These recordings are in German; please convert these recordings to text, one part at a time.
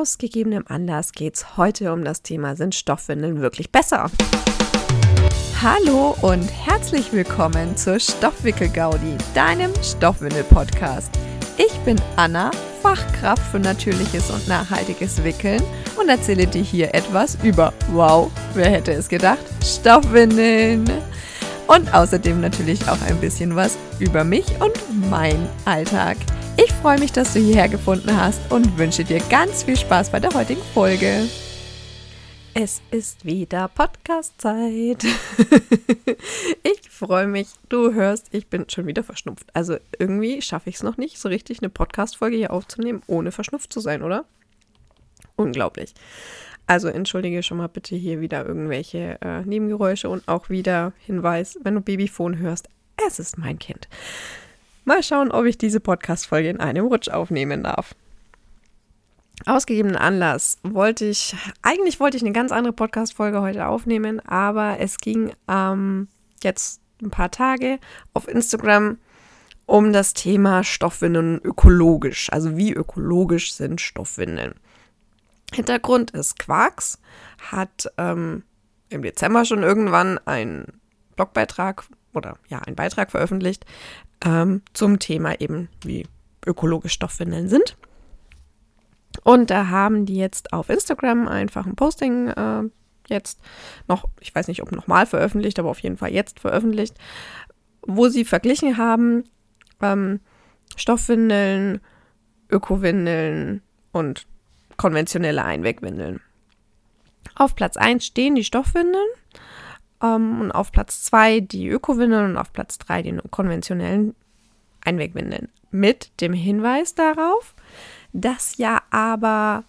Aus gegebenem Anlass geht es heute um das Thema, sind Stoffwindeln wirklich besser? Hallo und herzlich willkommen zur Stoffwickel-Gaudi, deinem Stoffwindel-Podcast. Ich bin Anna, Fachkraft für natürliches und nachhaltiges Wickeln und erzähle dir hier etwas über, wow, wer hätte es gedacht, Stoffwindeln. Und außerdem natürlich auch ein bisschen was über mich und mein Alltag. Ich freue mich, dass du hierher gefunden hast und wünsche dir ganz viel Spaß bei der heutigen Folge. Es ist wieder Podcast-Zeit. ich freue mich. Du hörst, ich bin schon wieder verschnupft. Also irgendwie schaffe ich es noch nicht, so richtig eine Podcast-Folge hier aufzunehmen, ohne verschnupft zu sein, oder? Unglaublich. Also entschuldige schon mal bitte hier wieder irgendwelche äh, Nebengeräusche und auch wieder Hinweis, wenn du Babyphone hörst, es ist mein Kind. Mal schauen, ob ich diese Podcast-Folge in einem Rutsch aufnehmen darf. Ausgegebenen Anlass wollte ich, eigentlich wollte ich eine ganz andere Podcast-Folge heute aufnehmen, aber es ging ähm, jetzt ein paar Tage auf Instagram um das Thema Stoffwindeln ökologisch. Also wie ökologisch sind Stoffwindeln? Hintergrund ist Quarks, hat ähm, im Dezember schon irgendwann einen Blogbeitrag oder ja, einen Beitrag veröffentlicht ähm, zum Thema eben, wie ökologisch Stoffwindeln sind. Und da haben die jetzt auf Instagram einfach ein Posting äh, jetzt noch, ich weiß nicht, ob nochmal veröffentlicht, aber auf jeden Fall jetzt veröffentlicht, wo sie verglichen haben ähm, Stoffwindeln, Ökowindeln und konventionelle Einwegwindeln. Auf Platz 1 stehen die Stoffwindeln ähm, und auf Platz 2 die Ökowindeln und auf Platz 3 die konventionellen Einwegwindeln. Mit dem Hinweis darauf, dass ja aber,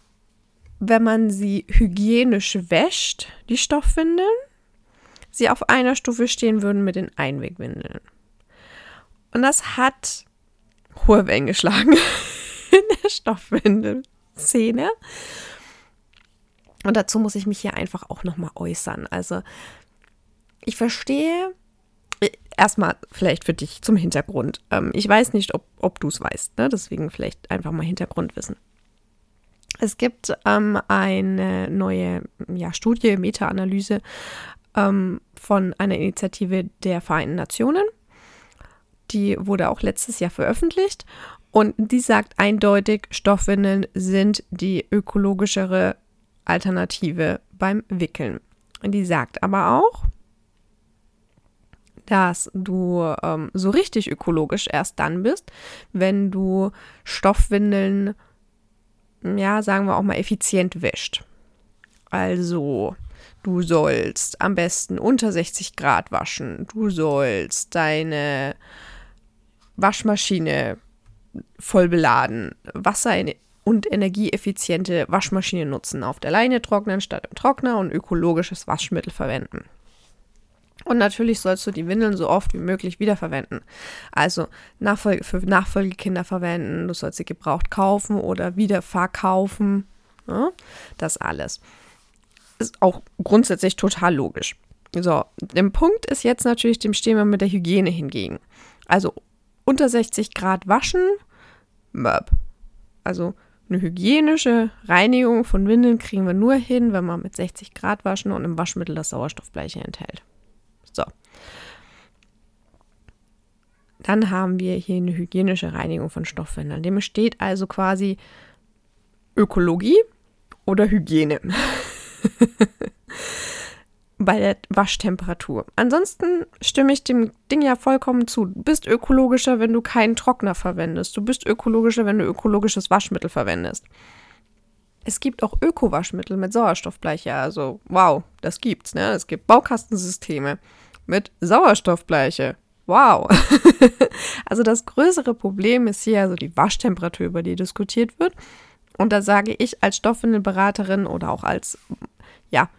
wenn man sie hygienisch wäscht, die Stoffwindeln, sie auf einer Stufe stehen würden mit den Einwegwindeln. Und das hat hohe Wellen geschlagen in der Stoffwindel. Szene. Und dazu muss ich mich hier einfach auch nochmal äußern. Also, ich verstehe äh, erstmal vielleicht für dich zum Hintergrund. Ähm, ich weiß nicht, ob, ob du es weißt, ne? deswegen vielleicht einfach mal Hintergrundwissen. Es gibt ähm, eine neue ja, Studie, Meta-Analyse ähm, von einer Initiative der Vereinten Nationen. Die wurde auch letztes Jahr veröffentlicht und die sagt eindeutig, Stoffwindeln sind die ökologischere Alternative beim Wickeln. Die sagt aber auch, dass du ähm, so richtig ökologisch erst dann bist, wenn du Stoffwindeln, ja, sagen wir auch mal, effizient wäscht. Also, du sollst am besten unter 60 Grad waschen. Du sollst deine Waschmaschine voll beladen, Wasser und energieeffiziente Waschmaschine nutzen, auf der Leine trocknen statt im Trockner und ökologisches Waschmittel verwenden. Und natürlich sollst du die Windeln so oft wie möglich wiederverwenden. Also Nachfolge, für Nachfolgekinder verwenden, du sollst sie gebraucht kaufen oder wieder verkaufen. Ja, das alles. Ist auch grundsätzlich total logisch. So, der Punkt ist jetzt natürlich, dem stehen wir mit der Hygiene hingegen. Also unter 60 Grad waschen, also eine hygienische Reinigung von Windeln kriegen wir nur hin, wenn man mit 60 Grad waschen und im Waschmittel das Sauerstoffbleiche enthält. Dann haben wir hier eine hygienische Reinigung von Stoffwindeln. Dem steht also quasi Ökologie oder Hygiene. bei der Waschtemperatur. Ansonsten stimme ich dem Ding ja vollkommen zu. Du bist ökologischer, wenn du keinen Trockner verwendest. Du bist ökologischer, wenn du ökologisches Waschmittel verwendest. Es gibt auch Öko-Waschmittel mit Sauerstoffbleiche. Also, wow, das gibt's, ne? Es gibt Baukastensysteme mit Sauerstoffbleiche. Wow. also das größere Problem ist hier also die Waschtemperatur, über die diskutiert wird. Und da sage ich als Stoffwindelberaterin oder auch als, ja,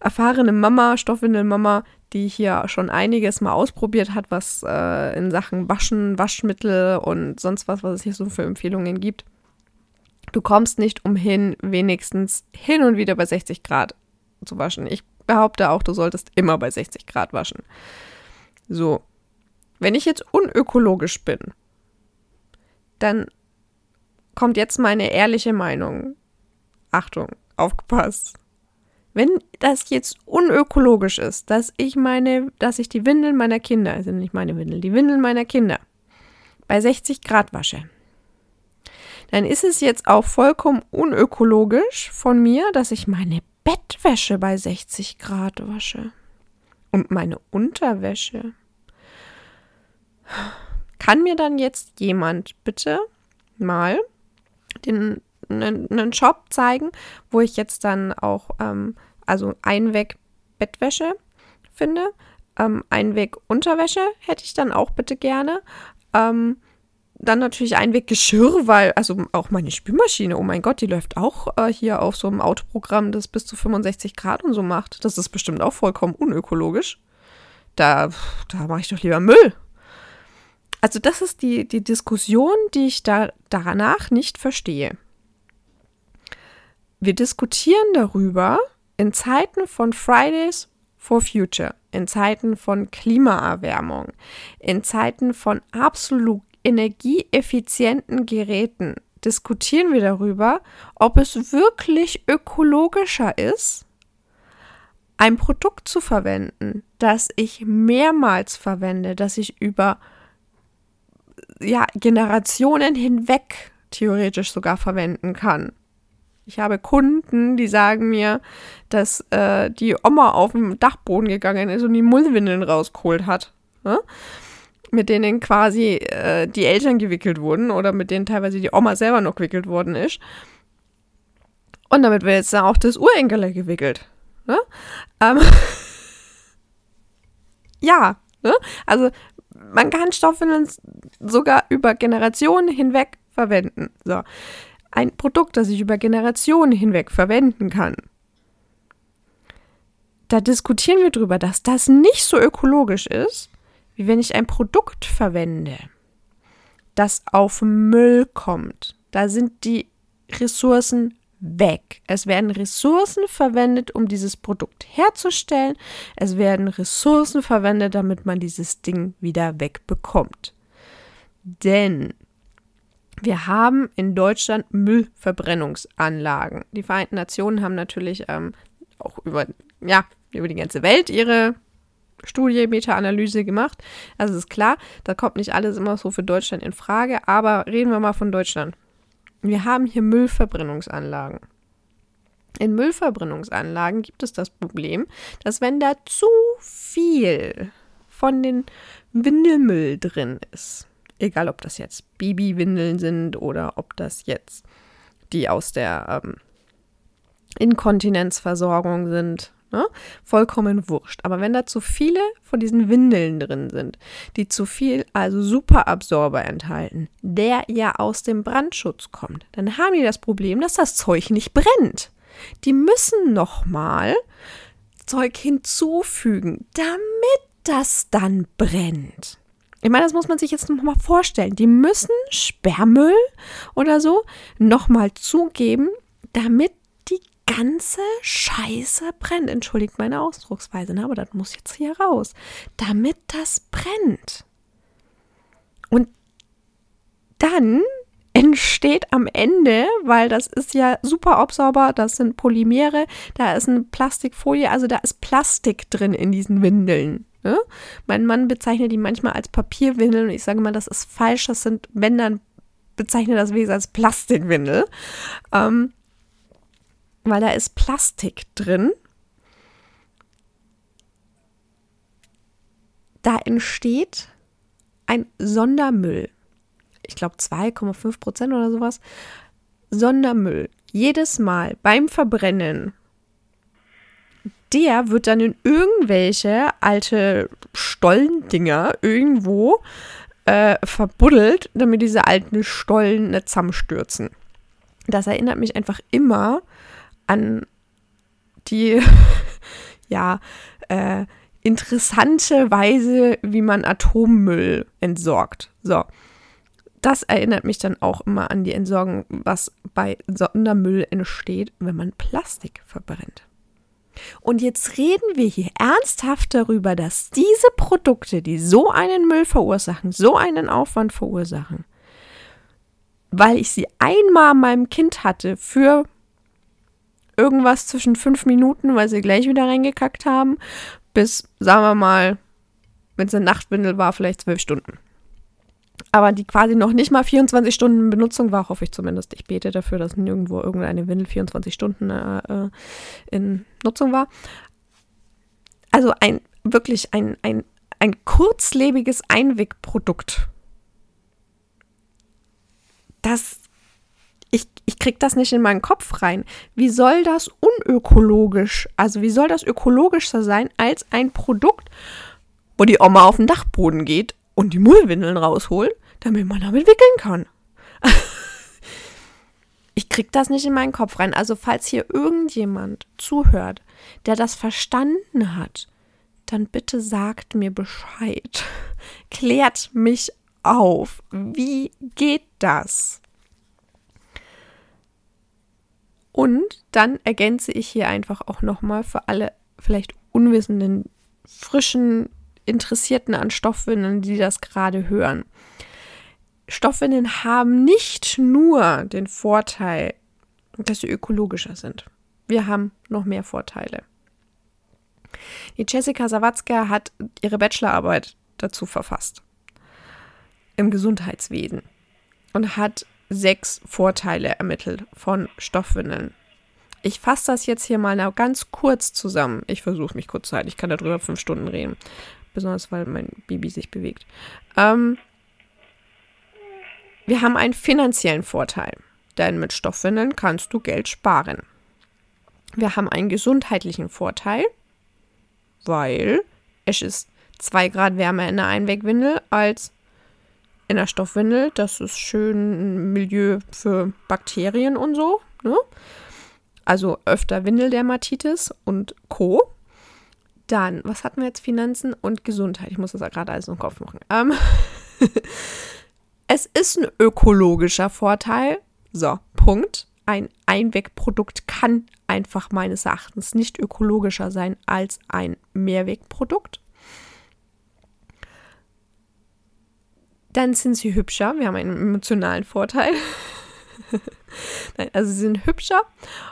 erfahrene Mama, Stoffwindelmama, die hier schon einiges mal ausprobiert hat, was äh, in Sachen Waschen, Waschmittel und sonst was, was es hier so für Empfehlungen gibt. Du kommst nicht umhin, wenigstens hin und wieder bei 60 Grad zu waschen. Ich behaupte auch, du solltest immer bei 60 Grad waschen. So, wenn ich jetzt unökologisch bin, dann kommt jetzt meine ehrliche Meinung. Achtung, aufgepasst. Wenn das jetzt unökologisch ist, dass ich meine, dass ich die Windeln meiner Kinder, also nicht meine Windeln, die Windeln meiner Kinder bei 60 Grad wasche, dann ist es jetzt auch vollkommen unökologisch von mir, dass ich meine Bettwäsche bei 60 Grad wasche und meine Unterwäsche. Kann mir dann jetzt jemand bitte mal den einen Shop zeigen, wo ich jetzt dann auch ähm, also Einweg Bettwäsche finde, ähm, Einweg Unterwäsche hätte ich dann auch bitte gerne. Ähm, dann natürlich Einweg Geschirr, weil, also auch meine Spülmaschine, oh mein Gott, die läuft auch äh, hier auf so einem Autoprogramm, das bis zu 65 Grad und so macht. Das ist bestimmt auch vollkommen unökologisch. Da, da mache ich doch lieber Müll. Also das ist die, die Diskussion, die ich da danach nicht verstehe. Wir diskutieren darüber in Zeiten von Fridays for Future, in Zeiten von Klimaerwärmung, in Zeiten von absolut energieeffizienten Geräten diskutieren wir darüber, ob es wirklich ökologischer ist, ein Produkt zu verwenden, das ich mehrmals verwende, das ich über ja, Generationen hinweg theoretisch sogar verwenden kann. Ich habe Kunden, die sagen mir, dass äh, die Oma auf dem Dachboden gegangen ist und die Mullwindeln rausgeholt hat. Ne? Mit denen quasi äh, die Eltern gewickelt wurden oder mit denen teilweise die Oma selber noch gewickelt worden ist. Und damit wird jetzt auch das Urenkel gewickelt. Ne? Ähm ja, ne? also man kann Stoffwindeln sogar über Generationen hinweg verwenden. So. Ein Produkt, das ich über Generationen hinweg verwenden kann. Da diskutieren wir drüber, dass das nicht so ökologisch ist, wie wenn ich ein Produkt verwende, das auf Müll kommt. Da sind die Ressourcen weg. Es werden Ressourcen verwendet, um dieses Produkt herzustellen. Es werden Ressourcen verwendet, damit man dieses Ding wieder wegbekommt. Denn wir haben in Deutschland Müllverbrennungsanlagen. Die Vereinten Nationen haben natürlich ähm, auch über, ja, über die ganze Welt ihre Studie, Meta-Analyse gemacht. Also ist klar, da kommt nicht alles immer so für Deutschland in Frage, aber reden wir mal von Deutschland. Wir haben hier Müllverbrennungsanlagen. In Müllverbrennungsanlagen gibt es das Problem, dass wenn da zu viel von den Windelmüll drin ist, egal ob das jetzt Babywindeln sind oder ob das jetzt die aus der ähm, Inkontinenzversorgung sind, Ne? Vollkommen wurscht. Aber wenn da zu viele von diesen Windeln drin sind, die zu viel, also Superabsorber enthalten, der ja aus dem Brandschutz kommt, dann haben die das Problem, dass das Zeug nicht brennt. Die müssen nochmal Zeug hinzufügen, damit das dann brennt. Ich meine, das muss man sich jetzt nochmal vorstellen. Die müssen Sperrmüll oder so nochmal zugeben, damit ganze Scheiße brennt. Entschuldigt meine Ausdrucksweise, ne? aber das muss jetzt hier raus. Damit das brennt. Und dann entsteht am Ende, weil das ist ja super Absauber, das sind Polymere, da ist eine Plastikfolie, also da ist Plastik drin in diesen Windeln. Ne? Mein Mann bezeichnet die manchmal als Papierwindeln und ich sage mal, das ist falsch, das sind, wenn dann bezeichnet das wenigstens als Plastikwindel. Ähm, weil da ist Plastik drin. Da entsteht ein Sondermüll. Ich glaube 2,5 Prozent oder sowas. Sondermüll. Jedes Mal beim Verbrennen. Der wird dann in irgendwelche alte Stollendinger irgendwo äh, verbuddelt, damit diese alten Stollen nicht zusammenstürzen. Das erinnert mich einfach immer an die, ja, äh, interessante Weise, wie man Atommüll entsorgt. So. Das erinnert mich dann auch immer an die Entsorgung, was bei Sondermüll entsteht, wenn man Plastik verbrennt. Und jetzt reden wir hier ernsthaft darüber, dass diese Produkte, die so einen Müll verursachen, so einen Aufwand verursachen, weil ich sie einmal meinem Kind hatte für irgendwas zwischen fünf Minuten, weil sie gleich wieder reingekackt haben, bis, sagen wir mal, wenn es eine Nachtwindel war, vielleicht zwölf Stunden. Aber die quasi noch nicht mal 24 Stunden in Benutzung war, hoffe ich zumindest. Ich bete dafür, dass nirgendwo irgendeine Windel 24 Stunden äh, äh, in Nutzung war. Also ein wirklich ein, ein, ein kurzlebiges Einwegprodukt. Das ich, krieg das nicht in meinen Kopf rein. Wie soll das unökologisch, also wie soll das ökologischer sein als ein Produkt, wo die Oma auf den Dachboden geht und die Mullwindeln rausholt, damit man damit wickeln kann? ich krieg das nicht in meinen Kopf rein. Also falls hier irgendjemand zuhört, der das verstanden hat, dann bitte sagt mir Bescheid. Klärt mich auf. Wie geht das? Und dann ergänze ich hier einfach auch nochmal für alle vielleicht unwissenden, frischen, Interessierten an Stoffwindeln, die das gerade hören. Stoffwindeln haben nicht nur den Vorteil, dass sie ökologischer sind. Wir haben noch mehr Vorteile. Die Jessica Sawatzka hat ihre Bachelorarbeit dazu verfasst. Im Gesundheitswesen. Und hat sechs Vorteile ermittelt von Stoffwindeln. Ich fasse das jetzt hier mal ganz kurz zusammen. Ich versuche mich kurz zu halten. Ich kann darüber fünf Stunden reden. Besonders weil mein Baby sich bewegt. Ähm, wir haben einen finanziellen Vorteil, denn mit Stoffwindeln kannst du Geld sparen. Wir haben einen gesundheitlichen Vorteil, weil es ist 2 Grad wärmer in der Einwegwindel als in der Stoffwindel. Das ist schön ein Milieu für Bakterien und so. Ne? Also öfter Windeldermatitis und Co. Dann, was hatten wir jetzt? Finanzen und Gesundheit. Ich muss das gerade alles im Kopf machen. Ähm es ist ein ökologischer Vorteil. So, Punkt. Ein Einwegprodukt kann einfach meines Erachtens nicht ökologischer sein als ein Mehrwegprodukt. Dann sind sie hübscher. Wir haben einen emotionalen Vorteil. also sie sind hübscher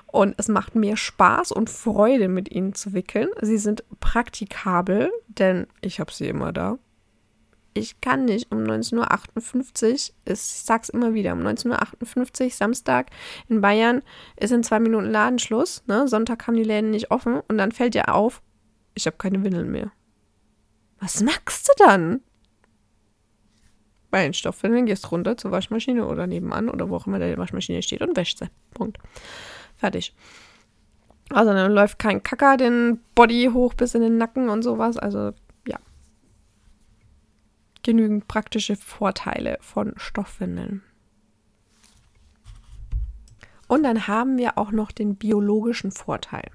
und es macht mehr Spaß und Freude, mit ihnen zu wickeln. Sie sind praktikabel, denn ich habe sie immer da. Ich kann nicht um 19.58 Uhr, ich sag's immer wieder, um 19.58 Uhr Samstag in Bayern ist in zwei Minuten Ladenschluss. Ne? Sonntag haben die Läden nicht offen und dann fällt dir auf, ich habe keine Windeln mehr. Was machst du dann? Bei den Stoffwindeln gehst runter zur Waschmaschine oder nebenan oder wo auch immer die Waschmaschine steht und wäscht sie. Punkt. Fertig. Also dann läuft kein Kacker den Body hoch bis in den Nacken und sowas. Also ja. Genügend praktische Vorteile von Stoffwindeln. Und dann haben wir auch noch den biologischen Vorteil.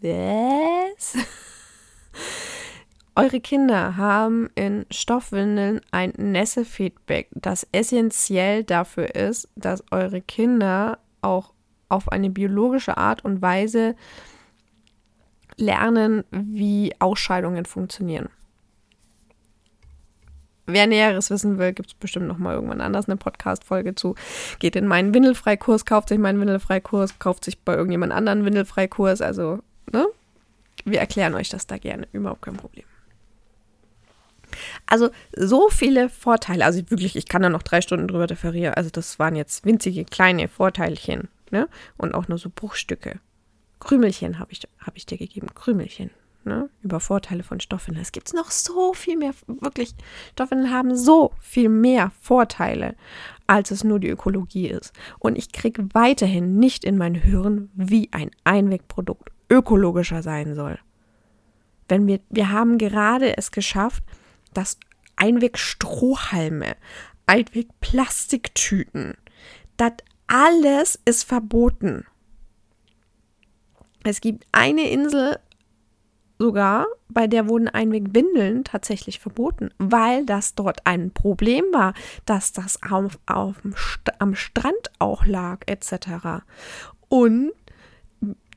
Was? Eure Kinder haben in Stoffwindeln ein Nässe-Feedback, das essentiell dafür ist, dass eure Kinder auch auf eine biologische Art und Weise lernen, wie Ausscheidungen funktionieren. Wer Näheres wissen will, gibt es bestimmt noch mal irgendwann anders eine Podcast-Folge zu. Geht in meinen Windelfreikurs, kauft sich meinen Windelfreikurs, kauft sich bei irgendjemand anderen Windelfreikurs. Also, ne? Wir erklären euch das da gerne. Überhaupt kein Problem. Also so viele Vorteile. Also wirklich, ich kann da noch drei Stunden drüber referieren. Also das waren jetzt winzige kleine Vorteilchen. Ne? Und auch nur so Bruchstücke. Krümelchen habe ich, hab ich dir gegeben. Krümelchen. Ne? Über Vorteile von Stoffwindeln. Es gibt noch so viel mehr. Wirklich, Stoffwindeln haben so viel mehr Vorteile, als es nur die Ökologie ist. Und ich kriege weiterhin nicht in mein Hirn, wie ein Einwegprodukt ökologischer sein soll. Wenn wir, wir haben gerade es geschafft, dass Einwegstrohhalme, Einwegplastiktüten, das alles ist verboten. Es gibt eine Insel sogar, bei der wurden Einwegwindeln tatsächlich verboten, weil das dort ein Problem war, dass das auf, auf am Strand auch lag etc. Und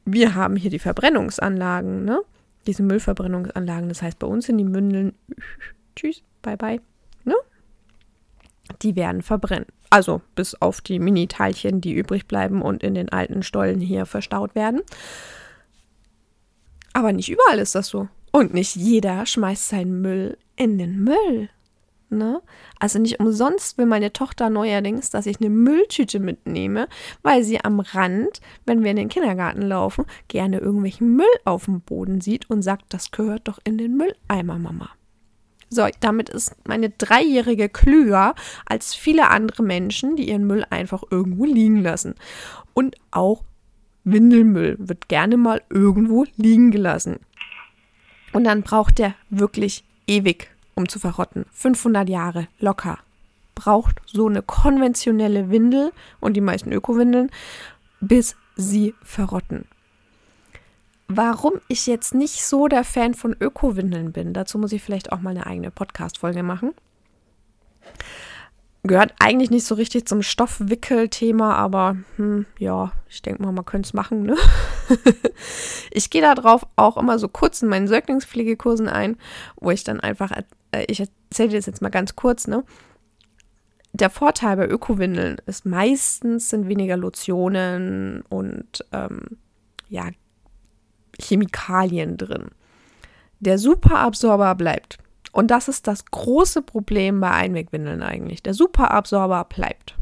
wir haben hier die Verbrennungsanlagen, ne? Diese Müllverbrennungsanlagen. Das heißt, bei uns sind die Mündeln tschüss, bye bye. Ne? die werden verbrennen. Also bis auf die Mini-Teilchen, die übrig bleiben und in den alten Stollen hier verstaut werden. Aber nicht überall ist das so. Und nicht jeder schmeißt seinen Müll in den Müll. Ne? Also nicht umsonst will meine Tochter neuerdings, dass ich eine Mülltüte mitnehme, weil sie am Rand, wenn wir in den Kindergarten laufen, gerne irgendwelchen Müll auf dem Boden sieht und sagt, das gehört doch in den Mülleimer, Mama. So, damit ist meine Dreijährige klüger als viele andere Menschen, die ihren Müll einfach irgendwo liegen lassen. Und auch Windelmüll wird gerne mal irgendwo liegen gelassen. Und dann braucht der wirklich ewig, um zu verrotten. 500 Jahre locker. Braucht so eine konventionelle Windel und die meisten Ökowindeln, bis sie verrotten. Warum ich jetzt nicht so der Fan von Ökowindeln bin, dazu muss ich vielleicht auch mal eine eigene Podcast-Folge machen. Gehört eigentlich nicht so richtig zum Stoffwickelthema, aber hm, ja, ich denke mal, man könnte es machen. Ne? ich gehe darauf auch immer so kurz in meinen Säuglingspflegekursen ein, wo ich dann einfach, äh, ich erzähle dir das jetzt mal ganz kurz, ne? Der Vorteil bei Ökowindeln ist meistens sind weniger Lotionen und ähm, ja, Chemikalien drin. Der Superabsorber bleibt. Und das ist das große Problem bei Einwegwindeln eigentlich. Der Superabsorber bleibt.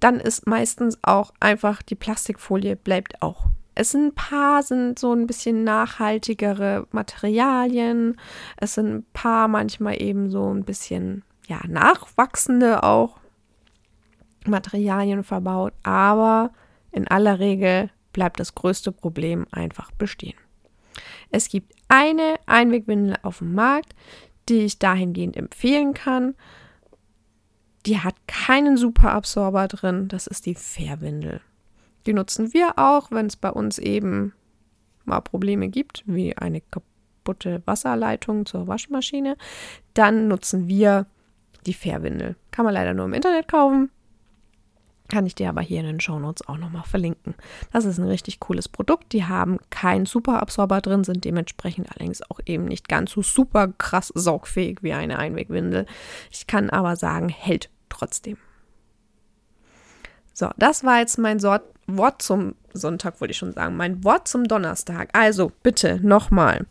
Dann ist meistens auch einfach die Plastikfolie bleibt auch. Es sind ein paar sind so ein bisschen nachhaltigere Materialien. Es sind ein paar manchmal eben so ein bisschen ja nachwachsende auch Materialien verbaut, aber in aller Regel bleibt das größte Problem einfach bestehen. Es gibt eine Einwegwindel auf dem Markt, die ich dahingehend empfehlen kann. Die hat keinen Superabsorber drin. Das ist die Fairwindel. Die nutzen wir auch, wenn es bei uns eben mal Probleme gibt, wie eine kaputte Wasserleitung zur Waschmaschine. Dann nutzen wir die Fairwindel. Kann man leider nur im Internet kaufen. Kann ich dir aber hier in den Show Notes auch nochmal verlinken. Das ist ein richtig cooles Produkt. Die haben keinen Superabsorber drin, sind dementsprechend allerdings auch eben nicht ganz so super krass saugfähig wie eine Einwegwindel. Ich kann aber sagen, hält trotzdem. So, das war jetzt mein Sort Wort zum Sonntag, wollte ich schon sagen. Mein Wort zum Donnerstag. Also bitte nochmal.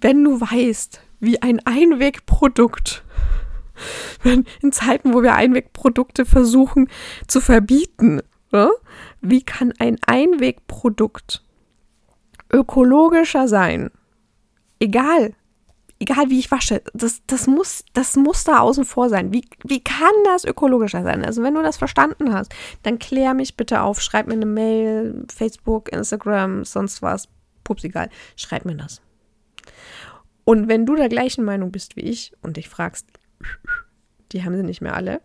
Wenn du weißt, wie ein Einwegprodukt in Zeiten, wo wir Einwegprodukte versuchen zu verbieten, ne? wie kann ein Einwegprodukt ökologischer sein? Egal, egal wie ich wasche, das, das, muss, das muss da außen vor sein. Wie, wie kann das ökologischer sein? Also wenn du das verstanden hast, dann klär mich bitte auf, schreib mir eine Mail, Facebook, Instagram, sonst was, pups egal, schreib mir das. Und wenn du der gleichen Meinung bist wie ich und dich fragst, die haben sie nicht mehr alle,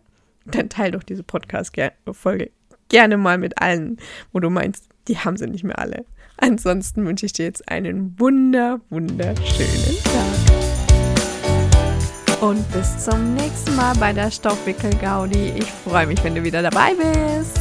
dann teil doch diese Podcast-Folge gerne mal mit allen, wo du meinst, die haben sie nicht mehr alle. Ansonsten wünsche ich dir jetzt einen wunder, wunderschönen Tag. Und bis zum nächsten Mal bei der Stoffwickel-Gaudi. Ich freue mich, wenn du wieder dabei bist.